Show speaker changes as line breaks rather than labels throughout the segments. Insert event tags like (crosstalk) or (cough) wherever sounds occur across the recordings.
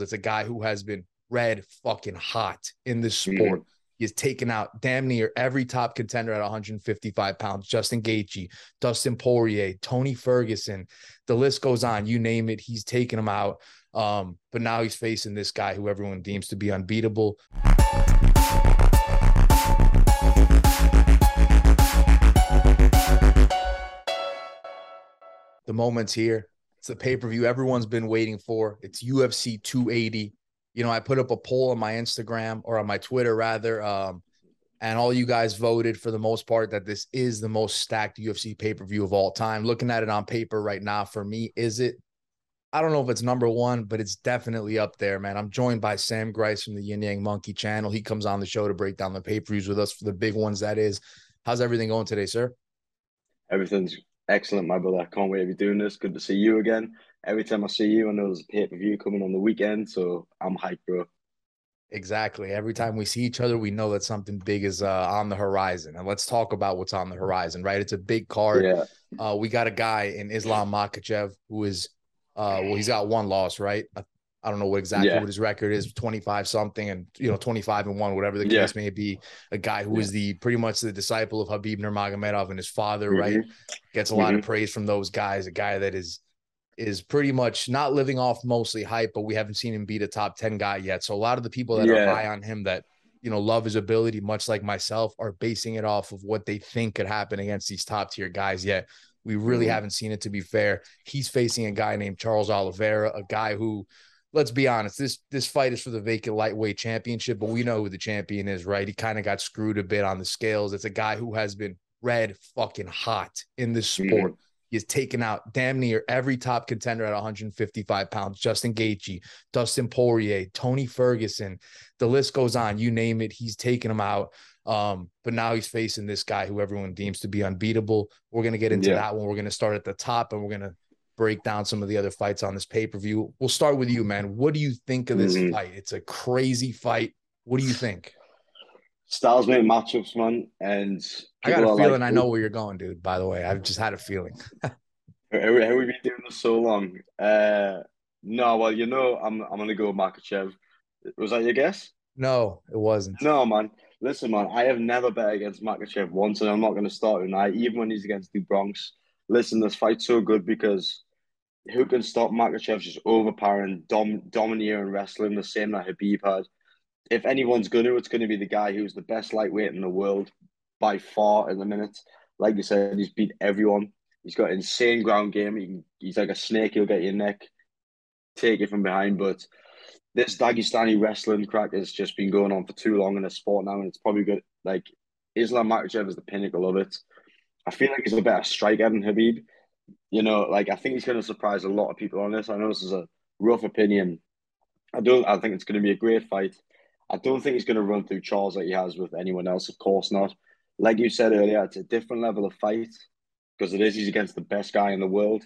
It's a guy who has been red fucking hot in this sport. Mm. He's taken out damn near every top contender at 155 pounds. Justin Gaethje, Dustin Poirier, Tony Ferguson. The list goes on. You name it, he's taken them out. Um, but now he's facing this guy who everyone deems to be unbeatable. The moment's here. It's the pay per view everyone's been waiting for. It's UFC 280 you know, I put up a poll on my Instagram or on my Twitter rather, um, and all you guys voted for the most part that this is the most stacked UFC pay per view of all time. Looking at it on paper right now, for me, is it? I don't know if it's number one, but it's definitely up there, man. I'm joined by Sam Grice from the Yin Yang Monkey channel. He comes on the show to break down the pay per views with us for the big ones. That is, how's everything going today, sir?
Everything's excellent, my brother. I can't wait to be doing this. Good to see you again every time I see you, I know there's a pay per view coming on the weekend, so I'm hyped, bro.
Exactly. Every time we see each other, we know that something big is uh, on the horizon. And let's talk about what's on the horizon, right? It's a big card. Yeah. Uh, we got a guy in Islam Makhachev who is, uh, well, he's got one loss, right? I, I don't know what exactly yeah. what his record is, 25 something and, you know, 25 and one, whatever the case yeah. may be. A guy who yeah. is the pretty much the disciple of Habib Nurmagomedov and his father, mm-hmm. right? Gets a mm-hmm. lot of mm-hmm. praise from those guys. A guy that is, is pretty much not living off mostly hype, but we haven't seen him beat a top 10 guy yet. So a lot of the people that are high on him that, you know, love his ability, much like myself, are basing it off of what they think could happen against these top tier guys yet. We really mm-hmm. haven't seen it to be fair. He's facing a guy named Charles Oliveira, a guy who, let's be honest, this this fight is for the vacant lightweight championship, but we know who the champion is, right? He kind of got screwed a bit on the scales. It's a guy who has been red fucking hot in this sport. Mm-hmm He's taken out damn near every top contender at 155 pounds. Justin Gaethje, Dustin Poirier, Tony Ferguson. The list goes on. You name it, he's taken them out. Um, but now he's facing this guy who everyone deems to be unbeatable. We're gonna get into yeah. that one. We're gonna start at the top and we're gonna break down some of the other fights on this pay-per-view. We'll start with you, man. What do you think of this mm-hmm. fight? It's a crazy fight. What do you think?
styles make matchups, man. And
I got a feeling like, I know where you're going, dude. By the way, I've just had a feeling. (laughs)
have, we, been doing this so long? Uh, no, well, you know, I'm I'm gonna go Makhachev. Was that your guess?
No, it wasn't.
No, man. Listen, man, I have never bet against Makhachev once, and I'm not going to start tonight, even when he's against the Bronx. Listen, this fight's so good because who can stop Makhachev's just overpowering, dom- domineering wrestling, the same that Habib had if anyone's going to, it's going to be the guy who's the best lightweight in the world by far in the minute. Like you said, he's beat everyone. He's got insane ground game. He can, he's like a snake. He'll get your neck, take it from behind. But this Dagestani wrestling crack has just been going on for too long in the sport now, and it's probably good. Like Islam Makhachev is the pinnacle of it. I feel like he's a better striker than Khabib. You know, like I think he's going to surprise a lot of people on this. I know this is a rough opinion. I don't. I think it's going to be a great fight. I don't think he's going to run through Charles like he has with anyone else. Of course not. Like you said earlier, it's a different level of fight because it is he's against the best guy in the world.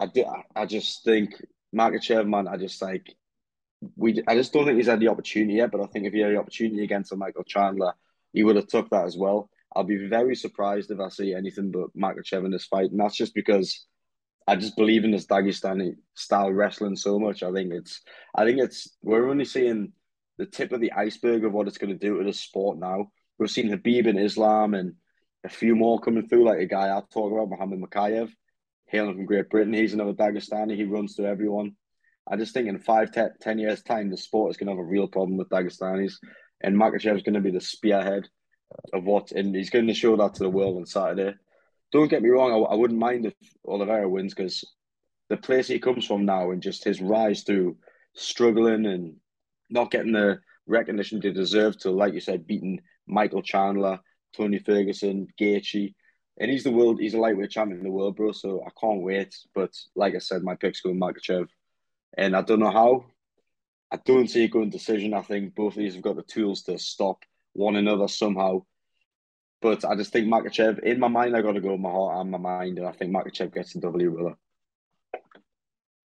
I do, I just think Makhachev, man, I just like we. I just don't think he's had the opportunity yet. But I think if he had the opportunity against a Michael Chandler, he would have took that as well. I'll be very surprised if I see anything but Makhachev in this fight, and that's just because I just believe in this Dagestani style wrestling so much. I think it's, I think it's, we're only seeing the tip of the iceberg of what it's going to do to the sport now. We've seen Habib and Islam and a few more coming through, like a guy I talk about, Muhammad Mokaev, hailing from Great Britain. He's another Dagestani. He runs through everyone. I just think in five, ten, ten years' time, the sport is going to have a real problem with Dagestanis. And Makhachev is going to be the spearhead of what, and he's going to show that to the world on Saturday. Don't get me wrong, I, I wouldn't mind if Oliveira wins because the place he comes from now and just his rise through struggling and not getting the recognition they deserve to, like you said, beating Michael Chandler, Tony Ferguson, Gaethje. And he's the world, he's a lightweight champion in the world, bro. So I can't wait. But like I said, my pick's going Makhachev. And I don't know how. I don't see a good decision. I think both of these have got the tools to stop one another somehow. But I just think Makhachev, in my mind, I got to go with my heart and my mind. And I think Makhachev gets the W with
All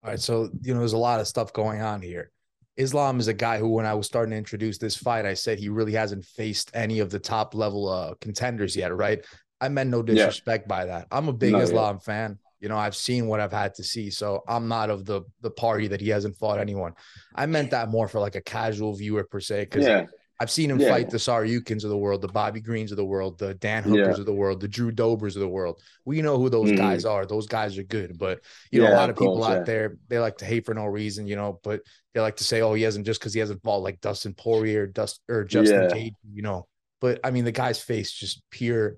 right. So, you know, there's a lot of stuff going on here. Islam is a guy who, when I was starting to introduce this fight, I said he really hasn't faced any of the top level uh, contenders yet, right? I meant no disrespect yeah. by that. I'm a big no, Islam yeah. fan. You know, I've seen what I've had to see. So I'm not of the the party that he hasn't fought anyone. I meant that more for like a casual viewer per se, because yeah. I've seen him yeah. fight the Tsarukyans of the world, the Bobby Greens of the world, the Dan Hookers yeah. of the world, the Drew Dobers of the world. We know who those mm. guys are. Those guys are good. But you know, a lot of, people course, out there, they like to hate for no reason, you know, but they like to say, oh, he hasn't just because he hasn't fought like Dustin Poirier, Dust or Justin Cage, you know. But I mean, the guy's face just pure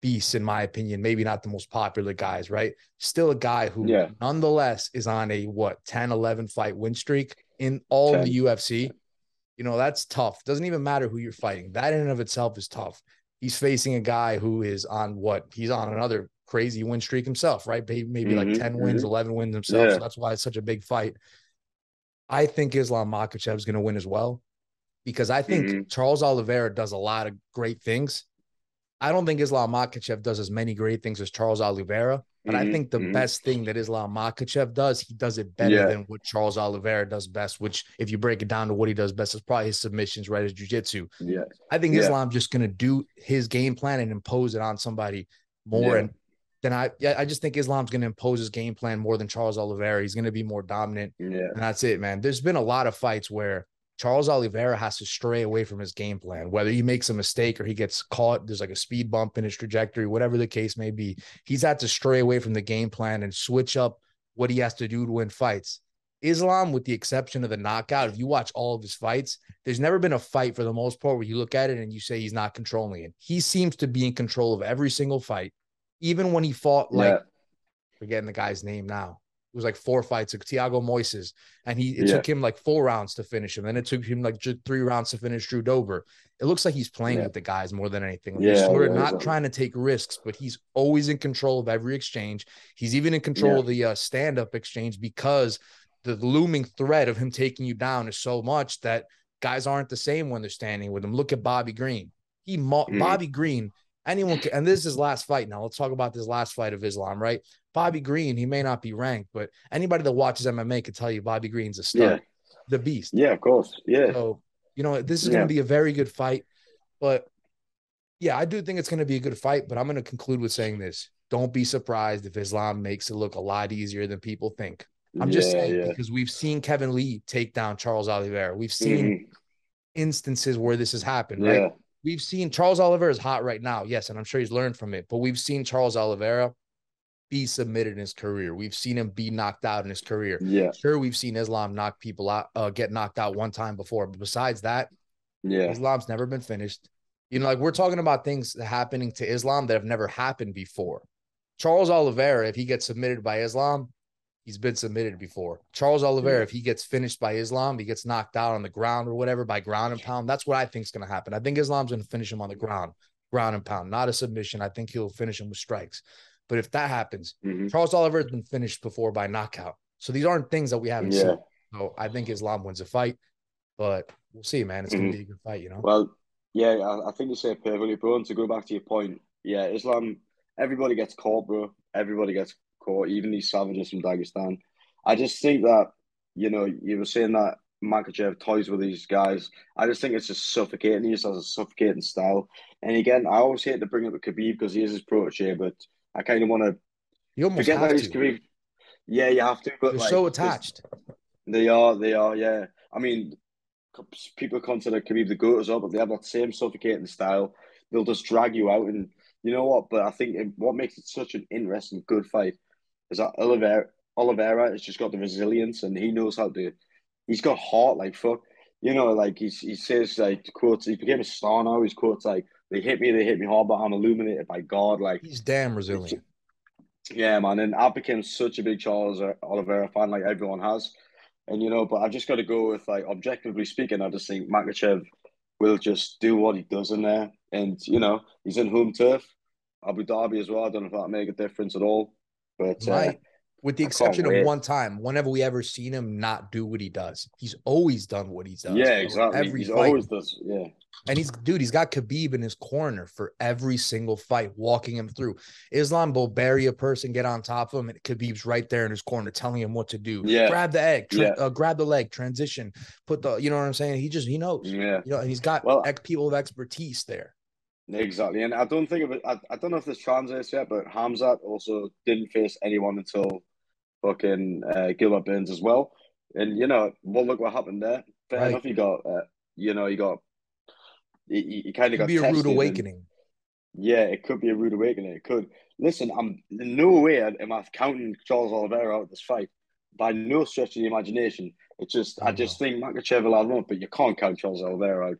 beast, in my opinion. Maybe not the most popular guys, right? Still a guy who, nonetheless, is on a what 10, 11 fight win streak in all 10. the UFC. You know, that's tough. Doesn't even matter who you're fighting. That in and of itself is tough. He's facing a guy who is on what? He's on another crazy win streak himself, right? Maybe, maybe mm-hmm, like 10 mm-hmm. wins, 11 wins himself. Yeah. So that's why it's such a big fight. I think Islam Makhachev is going to win as well because I think mm-hmm. Charles Oliveira does a lot of great things. I don't think Islam Makhachev does as many great things as Charles Oliveira, but mm-hmm, I think the mm-hmm. best thing that Islam Makhachev does, he does it better yeah. than what Charles Oliveira does best. Which, if you break it down to what he does best, is probably his submissions, right? His jujitsu.
Yeah,
I think
yeah.
Islam's just gonna do his game plan and impose it on somebody more. Yeah. And then I, yeah, I just think Islam's gonna impose his game plan more than Charles Oliveira. He's gonna be more dominant.
Yeah,
and that's it, man. There's been a lot of fights where Charles Oliveira has to stray away from his game plan, whether he makes a mistake or he gets caught. There's like a speed bump in his trajectory, whatever the case may be. He's had to stray away from the game plan and switch up what he has to do to win fights. Islam, with the exception of the knockout, if you watch all of his fights, there's never been a fight for the most part where you look at it and you say he's not controlling it. He seems to be in control of every single fight, even when he fought like, yeah. forgetting the guy's name now it was like four fights of Thiago Moises, and he it yeah. took him like four rounds to finish him. Then it took him like three rounds to finish Drew Dober. It looks like he's playing yeah. with the guys more than anything. Like yeah, he's sort of not trying to take risks, but he's always in control of every exchange. He's even in control of the uh, stand up exchange because the looming threat of him taking you down is so much that guys aren't the same when they're standing with him. Look at Bobby Green. He mm. Bobby Green anyone can, and this is his last fight now. Let's talk about this last fight of Islam, right? Bobby Green, he may not be ranked, but anybody that watches MMA could tell you Bobby Green's a stud, yeah. the beast.
Yeah, of course. Yeah.
So, you know, this is yeah. going to be a very good fight. But yeah, I do think it's going to be a good fight. But I'm going to conclude with saying this don't be surprised if Islam makes it look a lot easier than people think. I'm yeah, just saying because we've seen Kevin Lee take down Charles Oliveira. We've seen mm. instances where this has happened, right? We've seen Charles Oliveira is hot right now, yes, and I'm sure he's learned from it. But we've seen Charles Oliveira be submitted in his career. We've seen him be knocked out in his career.
Yeah.
Sure, we've seen Islam knock people out, uh, get knocked out one time before. But besides that,
yeah,
Islam's never been finished. You know, like we're talking about things happening to Islam that have never happened before. Charles Oliveira, if he gets submitted by Islam, he's been submitted before. Charles Oliveira, if he gets finished by Islam, he gets knocked out on the ground or whatever by ground and pound. That's what I think is going to happen. I think Islam's going to finish him on the ground, ground and pound, not a submission. I think he'll finish him with strikes. But if that happens, mm-hmm. Charles Oliver has been finished before by knockout. So these aren't things that we haven't yeah. seen. So I think Islam wins a fight, but we'll see, man. It's mm-hmm. gonna be a good fight, you know.
Well, yeah, I, I think you say perfectly, bro. And to go back to your point, yeah, Islam. Everybody gets caught, bro. Everybody gets caught, even these savages from Dagestan. I just think that you know you were saying that Makhachev toys with these guys. I just think it's just suffocating. He just has a suffocating style. And again, I always hate to bring up the Khabib because he is his protege, but I kind of want to.
You almost forget have to.
Khabib. Yeah, you have to. But
They're
like,
so attached.
They are. They are. Yeah. I mean, people consider Khabib the goat as well, but they have that same suffocating style. They'll just drag you out, and you know what? But I think what makes it such an interesting, good fight is that Oliveira. Oliveira has just got the resilience, and he knows how to. He's got heart like fuck. You know, like he he says like quotes. He became a star now. His quotes like they hit me, they hit me hard, but I'm illuminated by God. Like
he's damn resilient.
Yeah, man. And I became such a big Charles Oliveira fan, like everyone has. And you know, but I've just got to go with like objectively speaking, I just think Makhachev will just do what he does in there. And you know, he's in home turf, Abu Dhabi as well. I don't know if that make a difference at all. But uh, right
with the exception of one time, whenever we ever seen him not do what he does, he's always done what he does.
Yeah, exactly. Every he's fight. always does. Yeah.
And he's dude, he's got Khabib in his corner for every single fight, walking him through. Islam will bury a person, get on top of him, and Khabib's right there in his corner, telling him what to do.
Yeah,
grab the egg, tra- yeah. uh, grab the leg, transition, put the, you know what I'm saying? He just he knows.
Yeah,
you know, and he's got well, people of expertise there.
Exactly, and I don't think of it. I, I don't know if this translates yet, but Khamzat also didn't face anyone until fucking uh, Gilbert Burns as well. And you know, well, look what happened there. Fair right. enough, you got, uh, you know, you got, you, you kind of got
be a rude awakening.
And, yeah, it could be a rude awakening. It could. Listen, I'm in no way am I counting Charles Oliveira out of this fight by no stretch of the imagination. It's just I, I just think Makhachev will have him, but you can't count Charles Oliveira out.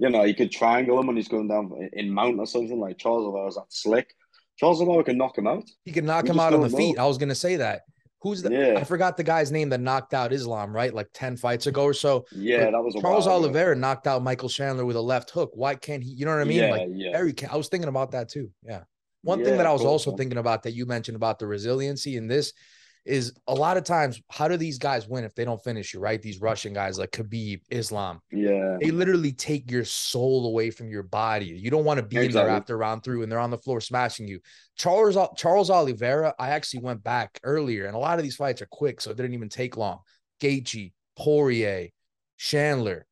You know, you could triangle him when he's going down in mount or something like Charles Oliveira's that slick. Charles Oliveira can knock him out.
He can knock we him out on the know. feet. I was gonna say that. Who's the? Yeah. I forgot the guy's name that knocked out Islam, right? Like ten fights ago or so.
Yeah, that was
Charles Oliveira knocked out Michael Chandler with a left hook. Why can't he? You know what I mean? Yeah, like yeah. Very. I was thinking about that too. Yeah. One yeah, thing that I was cool, also man. thinking about that you mentioned about the resiliency in this is a lot of times how do these guys win if they don't finish you right these russian guys like khabib islam
yeah
they literally take your soul away from your body you don't want to be exactly. in there after round three and they're on the floor smashing you charles charles oliveira i actually went back earlier and a lot of these fights are quick so it didn't even take long Gaethje, Poirier, Chandler.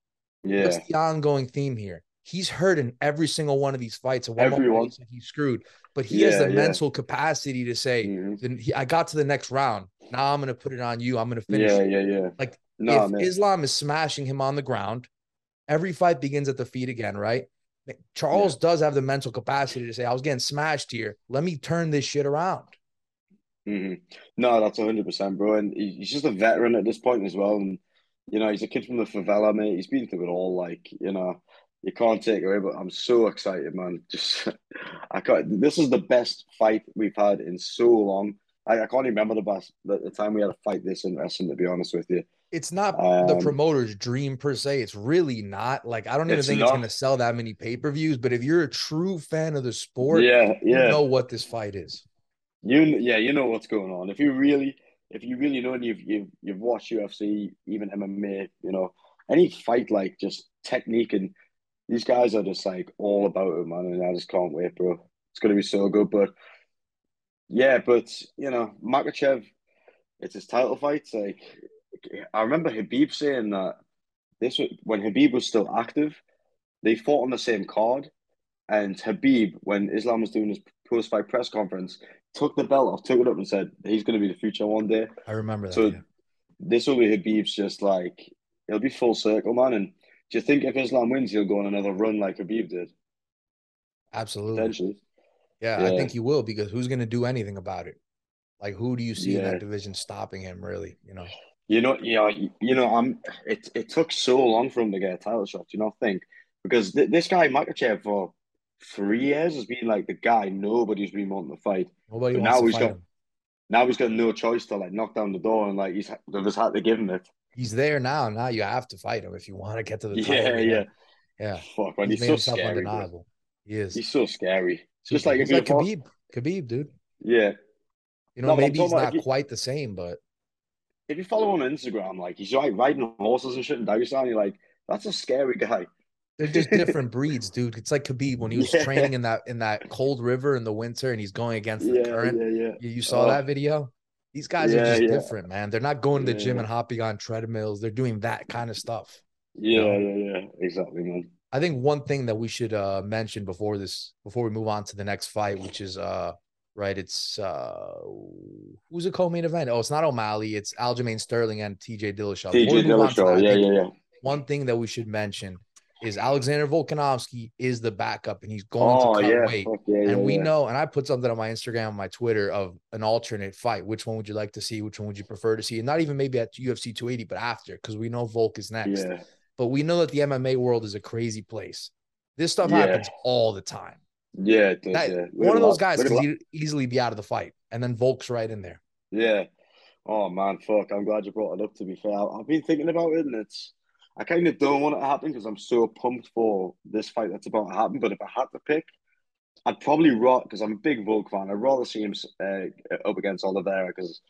Yeah. What's the ongoing theme here? He's hurt in every single one of these fights. And one Everyone. he's screwed, but he yeah, has the yeah. mental capacity to say, mm-hmm. "I got to the next round. Now I'm going to put it on you. I'm going to finish."
Yeah, yeah, yeah.
Like no, if man. Islam is smashing him on the ground, every fight begins at the feet again, right? Charles yeah. does have the mental capacity to say, "I was getting smashed here. Let me turn this shit around."
Mm-hmm. No, that's 100, percent bro. And he's just a veteran at this point as well. And you know, he's a kid from the favela, mate. He's been through it all. Like you know, you can't take away. But I'm so excited, man. (laughs) Just I can't. This is the best fight we've had in so long. I, I can't remember the best the, the time we had a fight this interesting. To be honest with you,
it's not um, the promoter's dream per se. It's really not. Like I don't even think not. it's going to sell that many pay per views. But if you're a true fan of the sport,
yeah, yeah,
you know what this fight is.
You yeah, you know what's going on. If you really, if you really know and you've you've you've watched UFC, even MMA, you know any fight like just technique and these guys are just like all about it, man, and I just can't wait, bro. It's gonna be so good. But yeah, but you know, Makhachev, it's his title fight. Like I remember Habib saying that this was, when Habib was still active, they fought on the same card, and Habib, when Islam was doing his post fight press conference, took the belt off, took it up, and said he's going to be the future one day.
I remember that.
So
yeah.
this will be Habib's just like it'll be full circle, man, and do you think if Islam wins, he'll go on another run like Khabib did?
Absolutely. Yeah, yeah, I think he will because who's going to do anything about it? Like, who do you see yeah. in that division stopping him? Really, you know.
You know, yeah, you know, I'm. It it took so long for him to get a title shot. You know, think because th- this guy Makhachev for three years has been like the guy nobody's been wanting to fight.
Nobody but now
he's
got him.
now he's got no choice to like knock down the door and like he's they've just had to give him it
he's there now. Now you have to fight him if you want to get to the
yeah,
title.
Yeah,
yeah,
Fuck, man, he's, he's so scary. Undeniable. Bro.
He is.
He's so scary. Just like
he's like Khabib, Khabib, dude.
Yeah.
You know, no, maybe he's not quite the same, but
if you follow him on Instagram, like he's like riding horses and shit in Dagestan, you're like, that's a scary guy.
They're just different breeds, dude. It's like Khabib when he was (laughs) yeah. training in that in that cold river in the winter and he's going against the
yeah,
current.
Yeah, yeah.
You, you saw oh. that video? These guys yeah, are just yeah. different, man. They're not going to the gym and hopping on treadmills. They're doing that kind of stuff.
Yeah, you know? yeah, yeah. Exactly, man.
I think one thing that we should uh mention before this, before we move on to the next fight, which is uh right, it's uh who's a co-main event? Oh, it's not O'Malley, it's Aljamain Sterling and TJ Dillashaw.
TJ Dillashaw, yeah, yeah, yeah.
One thing that we should mention is Alexander Volkanovski is the backup and he's going oh, to cut
yeah.
weight.
Yeah,
and
yeah,
we know, and I put something on my Instagram, on my Twitter of an alternate fight. Which one would you like to see? Which one would you prefer to see? And not even maybe at UFC 280, but after, because we know Volk is next. But we know that the MMA world is a crazy place. This stuff happens all the time.
Yeah, does,
that, one of those guys could easily be out of the fight, and then Volk's right in there.
Yeah. Oh man, fuck! I'm glad you brought it up. To be fair, I've been thinking about it, and it's I kind of don't want it to happen because I'm so pumped for this fight that's about to happen. But if I had to pick, I'd probably rather because I'm a big Volk fan. I'd rather see him uh, up against Oliveira because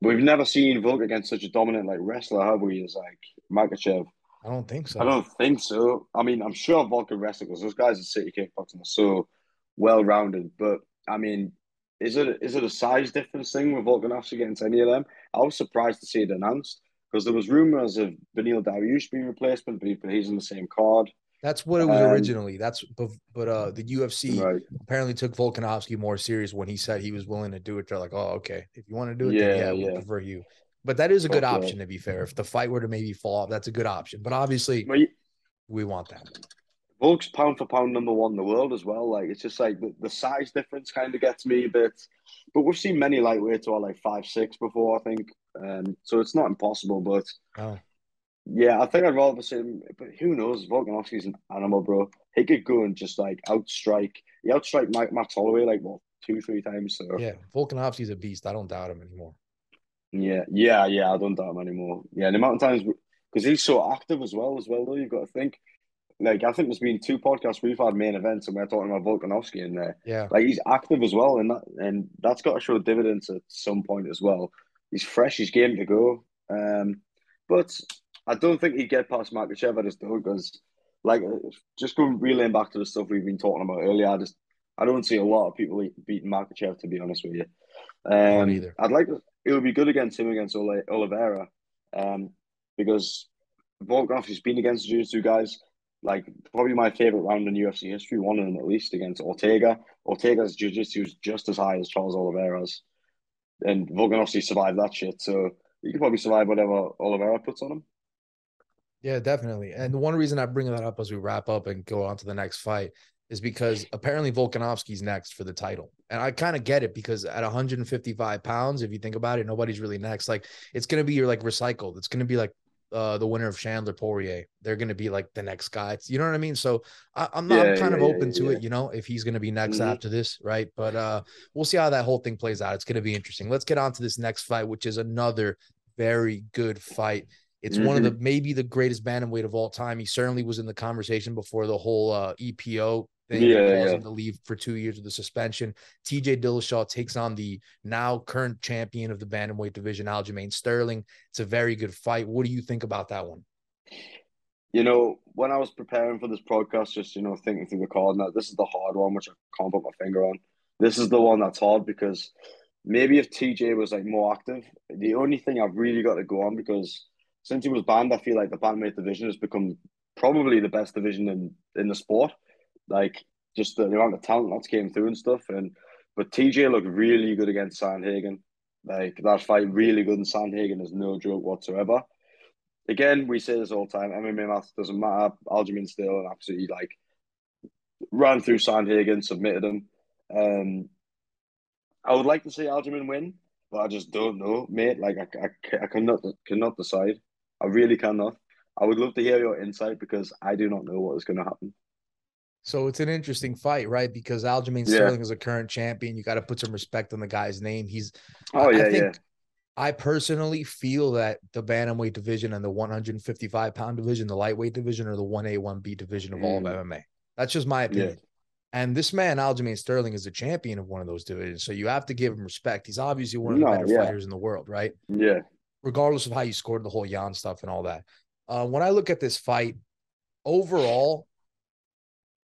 we've never seen Volk against such a dominant like wrestler, have we? As like Makhachev.
I don't think so.
I don't think so. I mean, I'm sure Volk can wrestle because those guys at City Kickboxing are so well rounded. But I mean, is it is it a size difference thing with Volkanovski against any of them? I was surprised to see it announced because there was rumors of Beneil Dariush being replacement, but he's in the same card.
That's what it was um, originally. That's but, but uh the UFC right. apparently took Volkanovski more serious when he said he was willing to do it. They're like, oh, okay, if you want to do it, yeah, then yeah, yeah. we prefer you. But that is a good okay. option to be fair. If the fight were to maybe fall off, that's a good option. But obviously, well, you, we want that.
Volk's pound for pound number one in the world as well. Like it's just like the, the size difference kind of gets me a bit. But we've seen many lightweights who are like five six before, I think. Um, so it's not impossible, but oh. yeah, I think I'd rather see him. But who knows? Volkanovski's an animal, bro. He could go and just like outstrike. He outstrike Mike Max Holloway like what two, three times. So
yeah, Volkanovski's a beast. I don't doubt him anymore.
Yeah, yeah, yeah. I don't doubt him anymore. Yeah, the amount of times because he's so active as well. As well, though, you've got to think like I think there's been two podcasts we've had main events and we're talking about Volkanovski in there.
Yeah,
like he's active as well, and that and that's got to show dividends at some point as well. He's fresh, he's game to go. Um, but I don't think he'd get past Makhachev. I just don't because, like, just going relaying back to the stuff we've been talking about earlier. I just I don't see a lot of people beating Makhachev to be honest with you. Um, either. I'd like it would be good against him against Oliveira, um, because Volkanovski's been against the jiu-jitsu guys like probably my favorite round in UFC history, one of them at least against Ortega. Ortega's jiu-jitsu is just as high as Charles Oliveira's. And Volkanovski survived that shit. So you can probably survive whatever Oliveira puts on him.
Yeah, definitely. And the one reason I bring that up as we wrap up and go on to the next fight is because apparently Volkanovski's next for the title. And I kind of get it because at 155 pounds, if you think about it, nobody's really next. Like it's gonna be your like recycled. It's gonna be like uh, the winner of Chandler Poirier. They're going to be like the next guy. You know what I mean? So I, am not yeah, I'm kind yeah, of open yeah, to it, you know, if he's going to be next mm-hmm. after this, right? But uh, we'll see how that whole thing plays out. It's going to be interesting. Let's get on to this next fight, which is another very good fight. It's mm-hmm. one of the mm-hmm. maybe the greatest bantamweight of all time. He certainly was in the conversation before the whole uh, EPO thing yeah, that caused yeah. him to leave for two years with the suspension. TJ Dillashaw takes on the now current champion of the bantamweight division, Aljamain Sterling. It's a very good fight. What do you think about that one?
You know, when I was preparing for this podcast, just you know, thinking through the card, now this is the hard one, which I can't put my finger on. This is the one that's hard because maybe if TJ was like more active, the only thing I've really got to go on because since he was banned, I feel like the bantamweight division has become probably the best division in in the sport. Like just the, amount of talent that's came through and stuff. And but TJ looked really good against Sandhagen. Like that fight, really good. And Sandhagen is no joke whatsoever. Again, we say this all the time. MMA math doesn't matter. Aljamain still and absolutely like ran through Sandhagen, submitted him. Um, I would like to see Aljamain win, but I just don't know, mate. Like I, I, I cannot cannot decide. I really cannot. I would love to hear your insight because I do not know what is going to happen.
So it's an interesting fight, right? Because Aljamain yeah. Sterling is a current champion. You got to put some respect on the guy's name. He's,
oh yeah, I think, yeah.
I personally feel that the bantamweight division and the 155 pound division, the lightweight division, or the 1A, 1B division of mm. all of mm. MMA. That's just my opinion. Yeah. And this man, Aljamain Sterling, is a champion of one of those divisions. So you have to give him respect. He's obviously one of the no, better yeah. fighters in the world, right?
Yeah.
Regardless of how you scored the whole Yan stuff and all that. Uh, when I look at this fight, overall,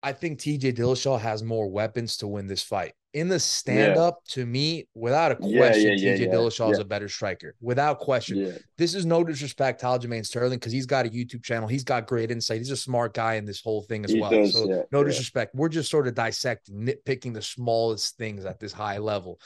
I think TJ Dillashaw has more weapons to win this fight. In the stand up, yeah. to me, without a question, yeah, yeah, TJ Dillashaw is a better striker. Without question. This is no disrespect to Aljamain Sterling because he's got a YouTube channel. He's got great insight. He's a smart guy in this whole thing as he well. Does, so no disrespect. We're just sort of dissecting, nitpicking the smallest things at this high level.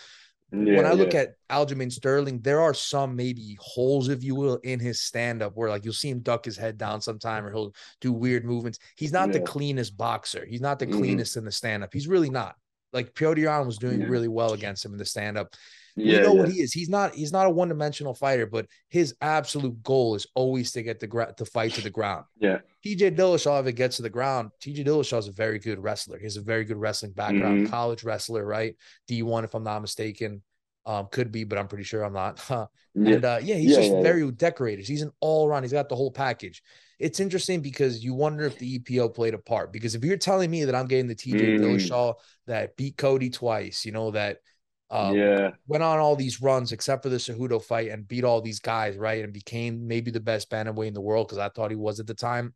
Yeah, when I look yeah. at Aljamain Sterling, there are some maybe holes, if you will, in his stand up where like you'll see him duck his head down sometime or he'll do weird movements. He's not yeah. the cleanest boxer. He's not the mm-hmm. cleanest in the stand up. He's really not. Like Petr Yan was doing really well against him in the stand up. Yeah, you know what he is. He's not. He's not a one dimensional fighter, but his absolute goal is always to get the gra- to fight to the ground.
Yeah.
TJ Dillashaw, if it gets to the ground, TJ Dillashaw is a very good wrestler. He has a very good wrestling background, mm-hmm. college wrestler, right? D one, if I'm not mistaken. Um, could be, but I'm pretty sure I'm not. (laughs) and uh, yeah, he's yeah, just yeah, very yeah. decorated. He's an all around. He's got the whole package. It's interesting because you wonder if the EPO played a part. Because if you're telling me that I'm getting the TJ mm. Dillashaw that beat Cody twice, you know that um, yeah went on all these runs except for the Cejudo fight and beat all these guys, right, and became maybe the best bantamweight in the world because I thought he was at the time.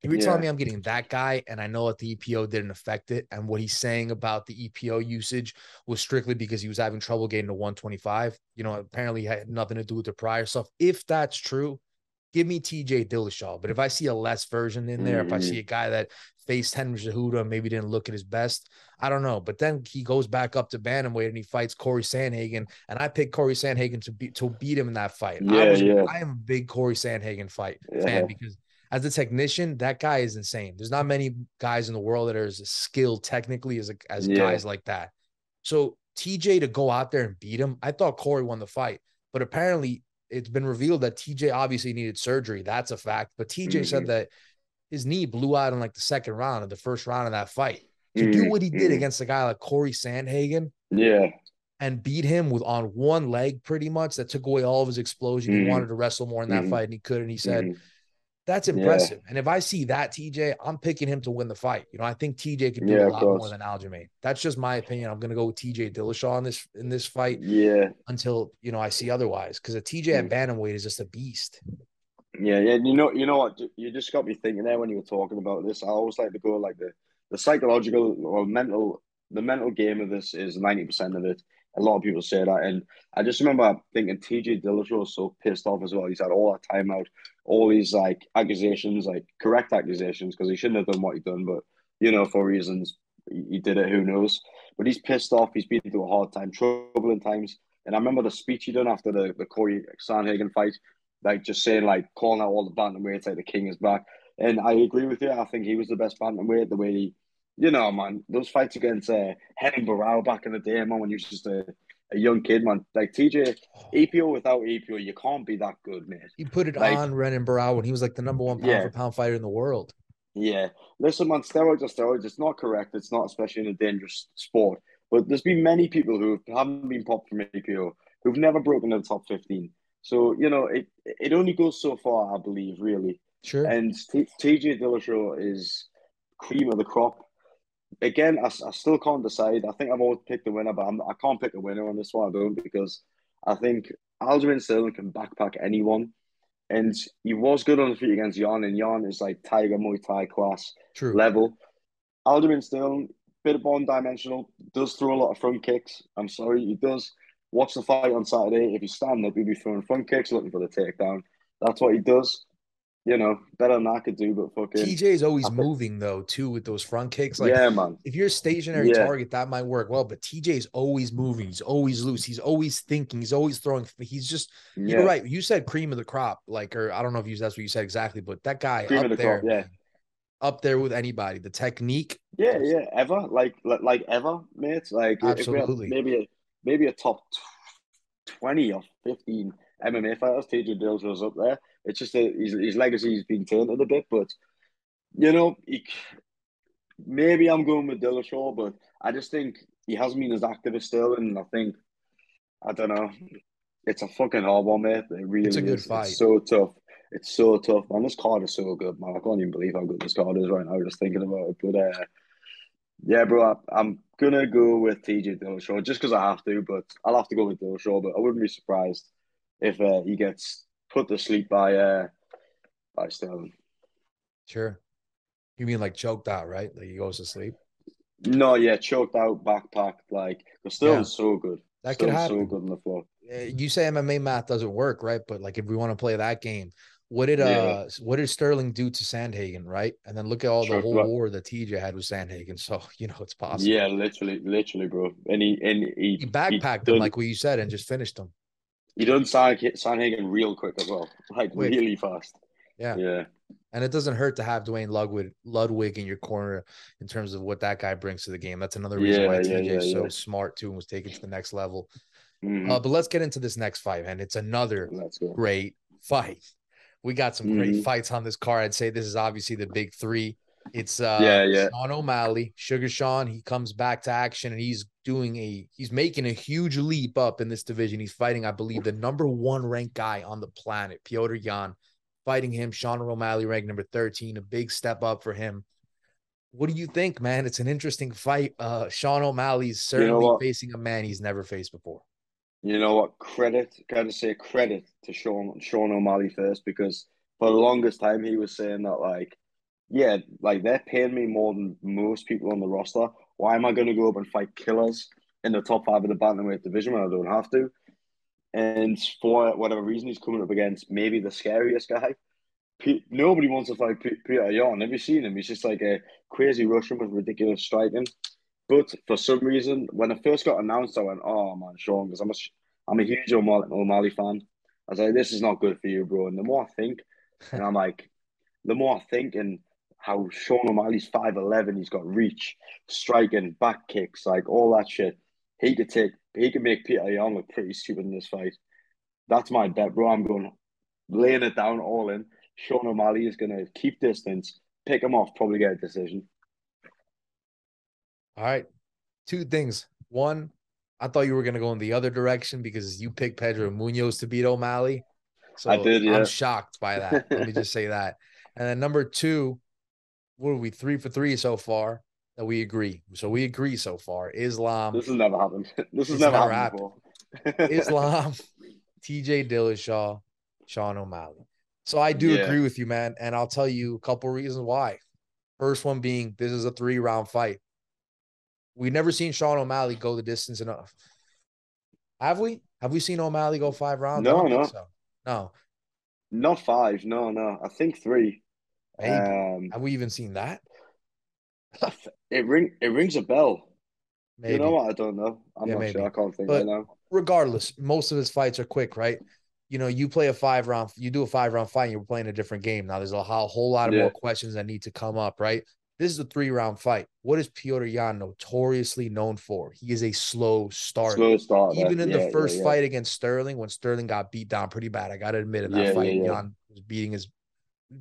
If you're yeah. telling me I'm getting that guy and I know that the EPO didn't affect it, and what he's saying about the EPO usage was strictly because he was having trouble getting to 125, you know, apparently had nothing to do with the prior stuff. If that's true, give me TJ Dillashaw. But if I see a less version in there, mm-hmm. if I see mm-hmm. a guy that faced Henry Cejudo maybe didn't look at his best, I don't know. But then he goes back up to bantamweight and he fights Corey Sandhagen, and I picked Corey Sandhagen to beat to beat him in that fight. Yeah, I was, yeah. I am a big Corey Sandhagen fight yeah. fan because as a technician, that guy is insane. There's not many guys in the world that are as skilled technically as as yeah. guys like that. So TJ to go out there and beat him, I thought Corey won the fight, but apparently it's been revealed that TJ obviously needed surgery. That's a fact. But TJ mm-hmm. said that his knee blew out in like the second round of the first round of that fight. To mm-hmm. do what he did against a guy like Corey Sandhagen,
yeah,
and beat him with on one leg pretty much, that took away all of his explosion. He mm-hmm. wanted to wrestle more in that mm-hmm. fight, and he could. And he said, mm-hmm. That's impressive. Yeah. And if I see that TJ, I'm picking him to win the fight. You know, I think TJ can do yeah, a lot more than Aljamain. That's just my opinion. I'm going to go with TJ Dillashaw in this in this fight.
Yeah.
Until you know I see otherwise, because a TJ at bantamweight is just a beast.
Yeah, yeah. You know, you know what? You just got me thinking there when you were talking about this. I always like to go like the the psychological or mental the mental game of this is ninety percent of it. A lot of people say that, and I just remember thinking TJ Dillashaw was so pissed off as well. He's had all that time out all these like accusations, like correct accusations, because he shouldn't have done what he done, but you know, for reasons he did it, who knows. But he's pissed off, he's been through a hard time, troubling times. And I remember the speech he done after the, the Corey Sandhagen fight, like just saying like calling out all the bantamweights like the king is back. And I agree with you. I think he was the best bantamweight, the way he you know, man, those fights against uh, Henning back in the day, man, when he was just a young kid, man. Like TJ, EPO oh. without EPO, you can't be that good, man.
He put it like, on Renan Barao when he was like the number one pound yeah. for pound fighter in the world.
Yeah. Listen, man, steroids are steroids. It's not correct. It's not, especially in a dangerous sport. But there's been many people who haven't been popped from EPO who've never broken the top 15. So, you know, it it only goes so far, I believe, really.
Sure.
And T- TJ Dillashaw is cream of the crop again, I, I still can't decide. I think I've always picked the winner, but I'm, I can not pick a winner on this one. I don't because I think Aljamain Sterling can backpack anyone. And he was good on the feet against Yan, and Yan is like Tiger Muay Thai class True. level. Aljamain Sterling, bit of one dimensional, does throw a lot of front kicks. I'm sorry, he does. Watch the fight on Saturday. If he's stand up, he'll be throwing front kicks, looking for the takedown. That's what he does you know, better than I could do, but fucking
TJ is always moving though, too, with those front kicks. Like,
yeah, man.
If you're a stationary yeah. target, that might work well, but TJ is always moving. He's always loose. He's always thinking. He's always throwing. He's just, yeah. you're right. You said cream of the crop, like, or I don't know if you that's what you said exactly, but that guy cream up the there, crop, yeah, up there with anybody. The technique,
yeah, yeah, ever like like ever, mate. Like, absolutely, maybe a maybe a top twenty or fifteen MMA fighters. TJ Dills was up there it's just that his, his legacy's been tainted a bit, but you know, he, maybe I'm going with Dillashaw, but I just think he hasn't been as active as Sterling. And I think I don't know. It's a fucking hard one, mate. It really it's a good is. fight. It's so tough. It's so tough, man. This card is so good, man. I can't even believe how good this card is right now. Just thinking about it, but uh, yeah, bro, I, am gonna go with TJ Dillashaw just because I have to. But I'll have to go with Dillashaw. But I wouldn't be surprised if uh, he gets put to sleep by uh by Sterling.
Sure. You mean like choked out, right? Like he goes to sleep?
No, yeah, choked out, backpacked. Like, but Sterling's yeah. so good. That Sterling's could happen. So good on the floor.
You say MMA math doesn't work, right? But like, if we want to play that game, what did uh yeah. what did Sterling do to Sandhagen, right? And then look at all the whole war that TJ had with Sandhagen. (laughs) So you know it's possible.
Yeah, literally, literally, bro. And he and he,
he backpacked he him like what you said and just finished him.
He done Sandhagen real quick as well, (laughs) like quick. really fast.
Yeah,
yeah.
And it doesn't hurt to have Duane Ludwig Ludwig in your corner in terms of what that guy brings to the game. That's another reason yeah, why TJ yeah, is so smart too and was taken to the next level. Mm-hmm. Uh, but let's get into this next fight, and it's another great fight. We got some mm-hmm. great fights on this card. I'd say this is obviously the big three. It's uh yeah, yeah. Sean O'Malley, Sugar Sean. He comes back to action and he's doing a he's making a huge leap up in this division. He's fighting, I believe, the number one ranked guy on the planet, Petr Yan. Fighting him, Sean O'Malley ranked number 13, a big step up for him. What do you think, man? It's an interesting fight. Uh Sean O'Malley's certainly you know facing a man he's never faced before.
You know what? Credit, gotta say credit to Sean Sean O'Malley first because for the longest time he was saying that like yeah, like they're paying me more than most people on the roster. Why am I going to go up and fight killers in the top five of the bantamweight division when I don't have to? and for whatever reason, he's coming up against maybe the scariest guy. Nobody wants to fight Peter Yan. Have you seen him? He's just like a crazy Russian with ridiculous striking. But for some reason, when it first got announced, I went, "Oh man, Sean," because I'm a, I'm a huge O'Malley, O'Malley fan. I was like, "This is not good for you, bro." And the more I think, and I'm like, the more I think, and how Sean O'Malley's five eleven, he's got reach, striking, back kicks, like all that shit. He could take, he could make Peter Yan look pretty stupid in this fight. That's my bet, bro. I'm going laying it down all in. Sean O'Malley is going to keep distance, pick him off, probably get a decision.
All right. Two things. One, I thought you were going to go in the other direction because you picked Pedro Munoz to beat O'Malley. So I did, yeah. I'm shocked by that. Let me (laughs) just say that. And then number two, what are we three for three so far? That we agree. So we agree so far. Islam.
This has never happened. (laughs) This has never, never happened.
happened. Islam, (laughs) TJ Dillashaw, Sean O'Malley. So I do yeah. agree with you, man. And I'll tell you a couple reasons why. First one being this is a three round fight. We've never seen Sean O'Malley go the distance enough. Have we? Have we seen O'Malley go five rounds?
No, no.
So. No.
Not five. No, no. I think three.
Um, Have we even seen that? (laughs)
it ring it rings a bell. Maybe. You know what? I don't know. I'm yeah, not maybe. sure. I can't think but right now.
Regardless, most of his fights are quick, right? you know, you play a five round, you do a five round fight, you're playing a different game. Now there's a whole lot of yeah. more questions that need to come up, right? This is a three round fight. What is Piotr Yan notoriously known for? He is a slow starter. Slow starter. Even in yeah, the first fight against Sterling, when Sterling got beat down pretty bad, I got to admit in that fight, Yan was beating his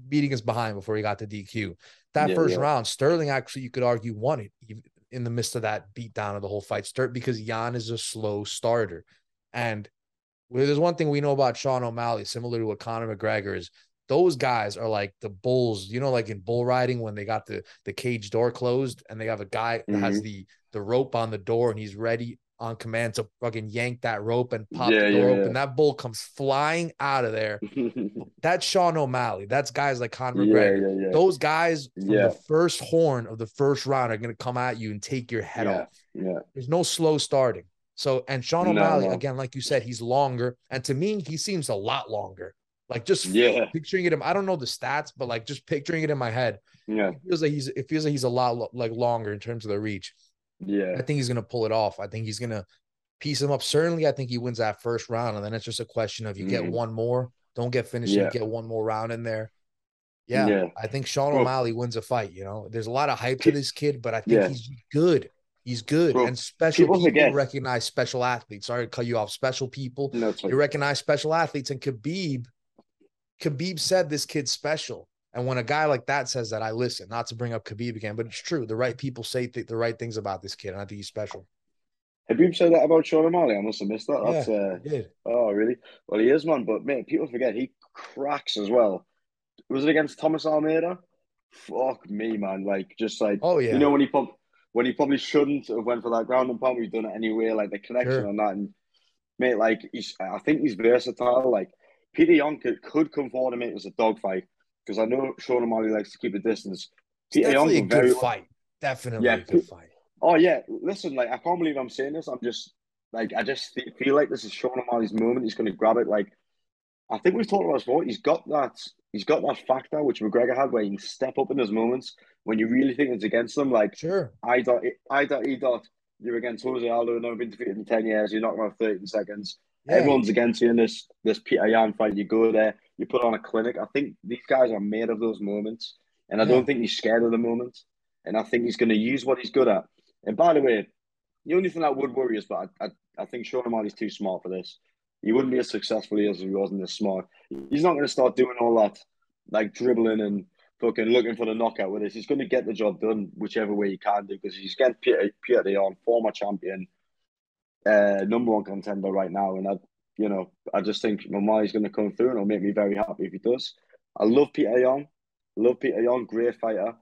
beating his behind before he got to DQ. That first round, Sterling actually, you could argue, won it in the midst of that beat down of the whole fight. Start because Yan is a slow starter, and there's one thing we know about Sean O'Malley, similar to what Conor McGregor is. Those guys are like the bulls, you know, like in bull riding when they got the the cage door closed and they have a guy that mm-hmm. has the the rope on the door and he's ready on command to fucking yank that rope and pop yeah, the door yeah, open. Yeah. That bull comes flying out of there. (laughs) That's Sean O'Malley. That's guys like Conor McGregor. Those guys from the first horn of the first round are gonna come at you and take your head off.
Yeah.
There's no slow starting. So, and Sean O'Malley, no. again, like you said, he's longer. And to me, he seems a lot longer. Like just yeah. picturing it, I don't know the stats, but like just picturing it in my head.
Yeah.
It feels like he's, it feels like he's a lot like longer in terms of the reach.
Yeah.
I think he's going to pull it off. I think he's going to piece him up. Certainly, I think he wins that first round. And then it's just a question of you mm. get one more, don't get finished, yeah. get one more round in there. Yeah, yeah. I think Sean O'Malley wins a fight. You know, there's a lot of hype to this kid, but I think yeah. he's good. He's good. Bro, and special people, people recognize special athletes. Sorry to cut you off. Special people. No, you recognize special athletes. And Khabib, Khabib said this kid's special. And when a guy like that says that, I listen. Not to bring up Khabib again, but it's true. The right people say th- the right things about this kid, and I think he's special.
Khabib said that about Sean O'Malley. I must have missed that. That's
yeah,
uh, oh really? Well, he is man, but man, people forget he cracks as well. Was it against Thomas Almeida? Fuck me, man! Like just like
oh yeah,
you know when he put when he probably shouldn't have went for that ground and pound. We've done it anyway. Like the connection sure. on that, and mate, like he's. I think he's versatile. Like Peter Yan could, could come forward and make this a dogfight because I know Sean O'Malley likes to keep a distance.
Peter Yan a good very fight. Definitely yeah, a good fight.
Oh yeah, listen, like I can't believe I'm saying this. I'm just like I just feel like this is Sean O'Malley's moment. He's going to grab it. Like I think we've talked about this before. He's got that. He's got that factor which McGregor had, where he can step up in those moments when you really think it's against them. Like
sure,
I dot I dot E dot. You're against Jose Aldo. Never been defeated in ten years. You're not going to have thirty seconds. Yeah. Everyone's against you in this this Peter Yan fight. You go there. You put on a clinic. I think these guys are made of those moments, and I yeah. don't think he's scared of the moments. And I think he's going to use what he's good at. And by the way, the only thing that would worry us, but I, I, I think Sean O'Malley's too smart for this. He wouldn't be as successful as he wasn't this smart. He's not going to start doing all that, like dribbling and fucking looking for the knockout with this. He's going to get the job done whichever way he can do because he's getting Peter, Peter Yan, former champion, uh, number one contender right now. And I, you know, I just think O'Malley's going to come through and it'll make me very happy if he does. I love Peter Yan. Love Peter Yan, great fighter.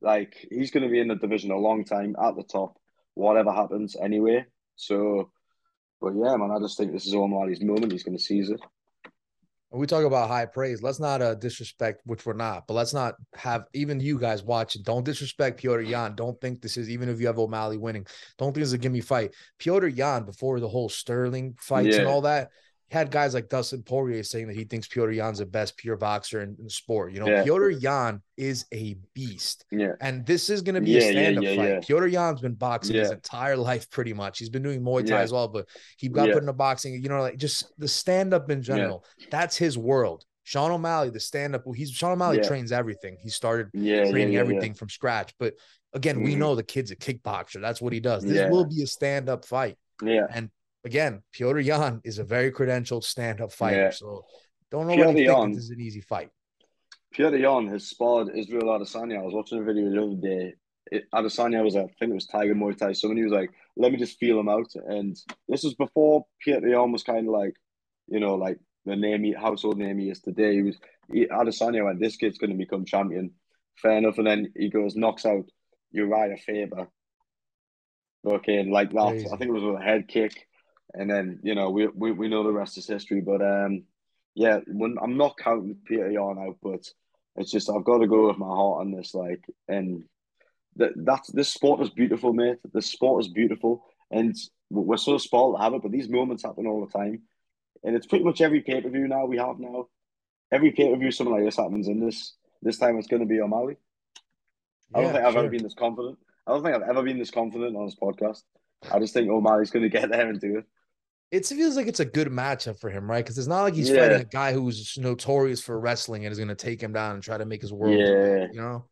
Like he's going to be in the division a long time at the top, whatever happens anyway. So but yeah, man, I just think this is O'Malley's moment. He's going to seize it.
We talk about high praise. Let's not uh, disrespect, which we're not, but let's not have even you guys watching. Don't disrespect Piotr Yan. Don't think this is even if you have O'Malley winning. Don't think this is a gimme fight. Piotr Yan before the whole Sterling fights yeah. and all that. Had guys like Dustin Poirier saying that he thinks Piotr Yan's the best pure boxer in, in the sport. You know, yeah. Petr Yan is a beast.
Yeah.
And this is going to be yeah, a stand-up yeah, fight. Petr Yan's been boxing his entire life pretty much. He's been doing Muay Thai as well, but he got put into boxing, you know, like just the stand-up in general. That's his world. Sean O'Malley, the stand-up, he's Sean O'Malley trains everything. He started training everything from scratch. But again, mm-hmm. we know the kid's a kickboxer. That's what he does. This will be a stand-up fight.
Yeah.
And again, Petr Yan is a very credentialed stand-up fighter. Yeah. So don't know what think this is an easy fight.
Petr Yan has sparred Israel Adesanya. I was watching a video the other day. It, Adesanya was, I think it was Tiger Muay Thai. Someone was like, let me just feel him out. And this was before Petr Yan was kind of like, you know, like the name he, household name he is today. He was he, Adesanya went, this kid's going to become champion. Fair enough. And then he goes, knocks out Urijah Faber. Okay, like that. Crazy. I think it was with a head kick and then you know we we, we know the rest is history. But um, yeah, when I'm not counting Petr Yan out, but it's just I've got to go with my heart on this. Like, and that that's this sport is beautiful, mate. This sport is beautiful, and we're so spoiled to have it. But these moments happen all the time, and it's pretty much every pay per view now we have now. Every pay per view, something like this happens. In this this time, it's going to be O'Malley. I don't think I've sure. ever been this confident. I don't think I've ever been this confident on this podcast. I just think O'Malley's going to get there and do it
it feels like it's a good matchup for him, right? Because it's not like he's yeah. fighting a guy who's notorious for wrestling and is going to take him down and try to make his world. Yeah. You know,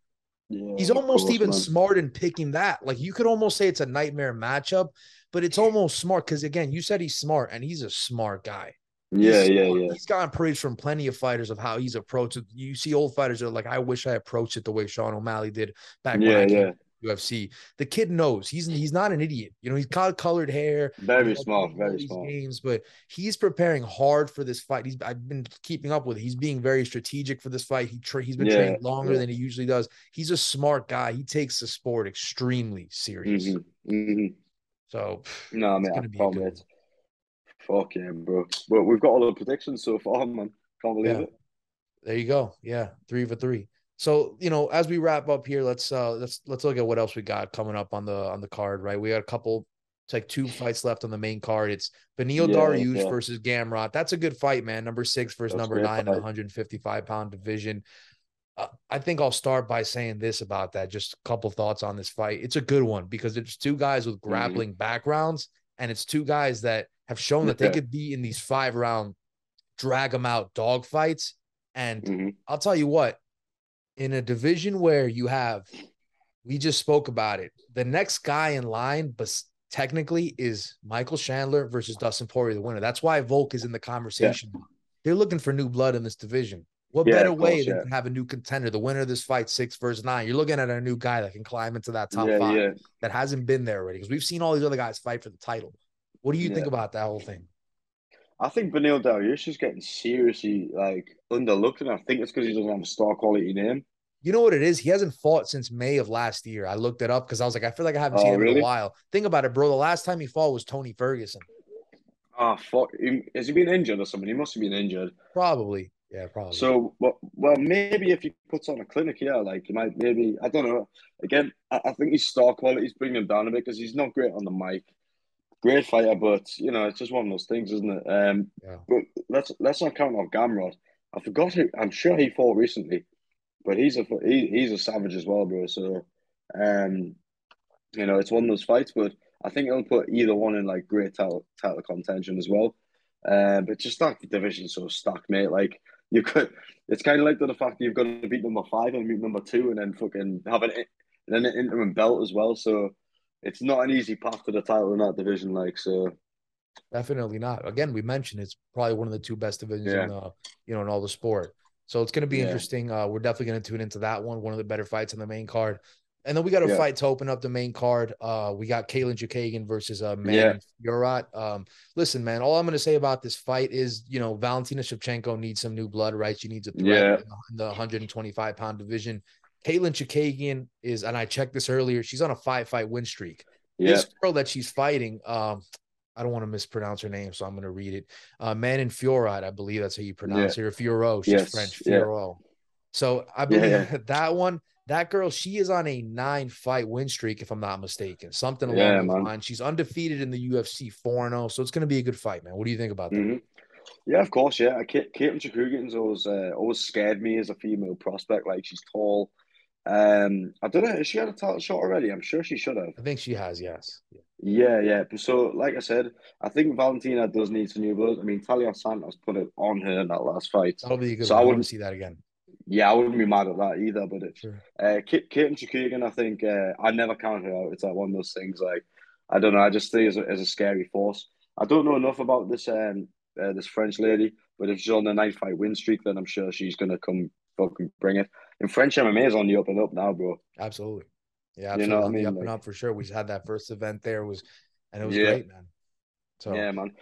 yeah, he's almost even man. smart in picking that. Like you could almost say it's a nightmare matchup, but it's almost smart because again, you said he's smart and he's a smart guy.
Yeah, yeah, yeah.
He's gotten praise from plenty of fighters of how he's approached it. You see old fighters are like, I wish I approached it the way Sean O'Malley did back yeah, when I came yeah. UFC. The kid knows he's he's not an idiot. You know, he's got colored hair.
Very small, very small.
Games, but he's preparing hard for this fight. He's I've been keeping up with. It. He's being very strategic for this fight. He tra- he's been yeah, training longer yeah. than he usually does. He's a smart guy. He takes the sport extremely serious.
Mm-hmm. Mm-hmm.
So
no, man, I promise. Fuck yeah, bro. But we've got all the predictions so far, man. Can't believe yeah. it.
There you go. Yeah, three for three. So you know, as we wrap up here, let's uh let's let's look at what else we got coming up on the on the card. Right, we got a couple. It's like two fights left on the main card. It's Beneil yeah, Dariush yeah. versus Gamrot. That's a good fight, man. Number six versus That's number nine fight. in the 155 pound division. Uh, I think I'll start by saying this about that. Just a couple thoughts on this fight. It's a good one because it's two guys with mm-hmm. grappling mm-hmm. backgrounds, and it's two guys that have shown that they could be in these five round drag them out dog fights. And mm-hmm. I'll tell you what, in a division where you have, we just spoke about it. The next guy in line, but technically, is Michael Chandler versus Dustin Poirier, the winner. That's why Volk is in the conversation. Yeah. They're looking for new blood in this division. What yeah, better way course, than yeah. to have a new contender, the winner of this fight, six versus nine? You're looking at a new guy that can climb into that top five that hasn't been there already. Because we've seen all these other guys fight for the title. What do you think about that whole thing?
I think Beneil Dariush is getting seriously like underlooked, and I think it's because he doesn't have a star quality name.
You know what it is? He hasn't fought since May of last year. I looked it up because I was like, I feel like I haven't oh, seen him really? in a while. Think about it, bro. The last time he fought was Tony Ferguson.
Oh fuck! Has he been injured or something? He must have been injured.
Probably. Yeah, probably.
So, well, well, maybe if he puts on a clinic, yeah, like he might maybe I don't know. Again, I, I think his star quality is bringing him down a bit because he's not great on the mic great fighter, but you know, it's just one of those things, isn't it? Um, yeah. But let's let's not count off Gamrot. I forgot who. I'm sure he fought recently, but he's a he, he's a savage as well, bro. So, um, you know, it's one of those fights. But I think it'll put either one in like great title title contention as well. Um, but just that division so stacked, mate. Like you could, it's kind of like the fact that you've got to beat number five and beat number two, and then fucking have an then an interim belt as well. So it's not an easy path to the title in that division. Like so,
definitely not. Again, we mentioned it's probably one of the two best divisions yeah. in uh, you know in all the sport. So it's going to be yeah. interesting. Uh, we're definitely going to tune into that one. One of the better fights on the main card. And then we got a yeah. fight to open up the main card. Uh, we got Katlyn Chookagian versus uh, Man yeah. Um, listen, man, all I'm going to say about this fight is, you know, Valentina Shevchenko needs some new blood, right? She needs a threat yeah. in the 125 pound division. Katlyn Chookagian is, and I checked this earlier, she's on a five fight win streak. Yeah. This girl that she's fighting, um, I don't want to mispronounce her name, so I'm going to read it. Uh, Manon Fiorot, I believe that's how you pronounce yeah. her. Fiorot, she's yes. French. Fiorot. Yeah. So I believe yeah, (laughs) that one, that girl, she is on a nine fight win streak, if I'm not mistaken. Something along yeah, those lines. She's undefeated in the UFC 4 0. So it's going to be a good fight, man. What do you think about that? Mm-hmm.
Yeah, of course. Yeah, Kate, Katlyn always uh, always scared me as a female prospect. Like she's tall. Um, I don't know. Has she had a title shot already? I'm sure she should have.
I think she has. Yes.
Yeah, yeah. So, like I said, I think Valentina does need some new blood. I mean, Taila Santos put it on her in that last fight.
That'll be a good. So. I wouldn't see that again.
Yeah, I wouldn't be mad at that either. But it's sure. uh, Kate, Katlyn Chookagian, I think uh, I never count her out. It's like one of those things. Like I don't know. I just think as a, as a scary force. I don't know enough about this um uh, this French lady, but if she's on a nine fight win streak, then I'm sure she's gonna come fucking bring it. And French MMA is on the up and up now, bro.
Absolutely. Yeah, absolutely. You know I mean? the up like, and up for sure. We had that first event there was and it was yeah. great, man.
So yeah, man.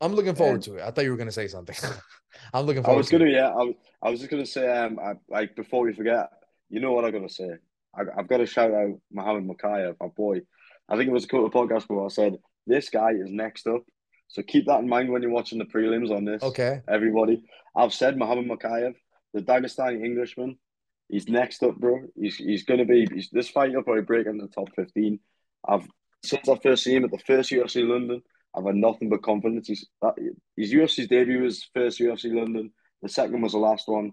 I'm looking forward to it. I thought you were gonna say something. (laughs) I'm looking forward. To it. I
was gonna, yeah. I was, I was just gonna say, um, I, like before we forget, you know what I'm gonna say. I, have got to shout out Muhammad Mokaev, my boy. I think it was a couple of podcasts where I said this guy is next up. So keep that in mind when you're watching the prelims on this.
Okay.
Everybody, I've said Muhammad Mokaev, the Dagestani Englishman. He's next up, bro. He's he's gonna be he's, this fight He'll probably break into the top fifteen. I've since I first seen him at the first UFC London. I've had nothing but confidence. He's that, his UFC's debut was first UFC London. The second was the last one.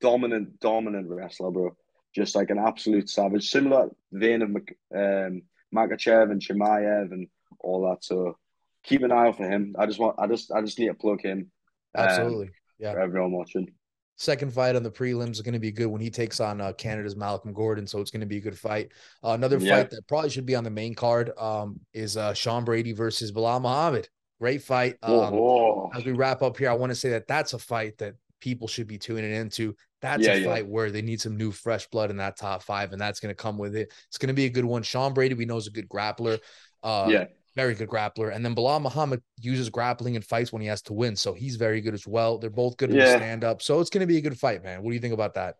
Dominant, dominant wrestler, bro. Just like an absolute savage. Similar vein of um, Makhachev and Chimaev and all that. So keep an eye out for him. I just want, I just, I just need to plug him.
Um, Absolutely, um,
yeah. For everyone watching.
Second fight on the prelims is going to be good when he takes on uh, Canada's Malcolm Gordon, so it's going to be a good fight. Uh, another yeah. fight that probably should be on the main card um, is uh, Sean Brady versus Belal Muhammad. Great fight. Um, as we wrap up here, I want to say that that's a fight that people should be tuning into. That's yeah, a fight yeah. where they need some new fresh blood in that top five, and that's going to come with it. It's going to be a good one. Sean Brady, we know, is a good grappler. Uh, yeah very good grappler. And then Belal Muhammad uses grappling in fights when he has to win. So he's very good as well. They're both good yeah. in stand up. So it's going to be a good fight, man. What do you think about that?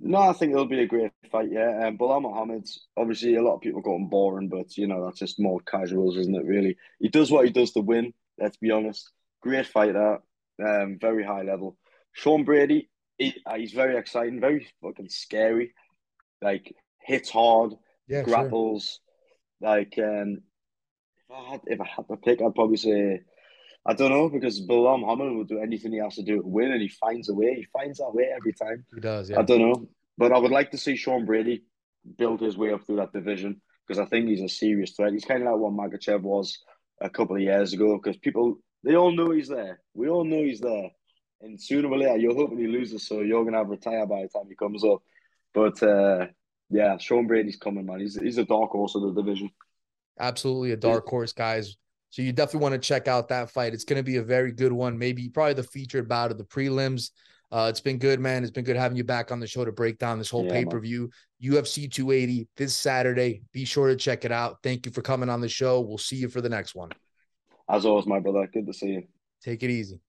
No, I think it'll be a great fight. Yeah. Um, Muhammad's obviously a lot of people call him boring, but you know, that's just more casuals, isn't it? Really. He does what he does to win. Let's be honest. Great fighter. Um, very high level. Sean Brady, he, uh, he's very exciting, very fucking scary. Like hits hard, yeah, grapples. Sure. Like um, I had if I had to pick, I'd probably say I don't know because Belal Muhammad will do anything he has to do to win, and he finds a way. He finds that way every time.
He does. Yeah.
I don't know, but I would like to see Sean Brady build his way up through that division because I think he's a serious threat. He's kind of like what Makhachev was a couple of years ago because people they all know he's there. We all know he's there, and sooner or later you're hoping he loses, so you're gonna have retire by the time he comes up. But uh, yeah, Sean Brady's coming, man. He's he's a dark horse of the division.
Absolutely a dark horse, guys. So you definitely want to check out that fight. It's going to be a very good one. Maybe probably the featured bout of the prelims. Uh, it's been good, man. It's been good having you back on the show to break down this whole yeah, pay per view. UFC 280 this Saturday. Be sure to check it out. Thank you for coming on the show. We'll see you for the next one.
As always, my brother. Good to see you.
Take it easy.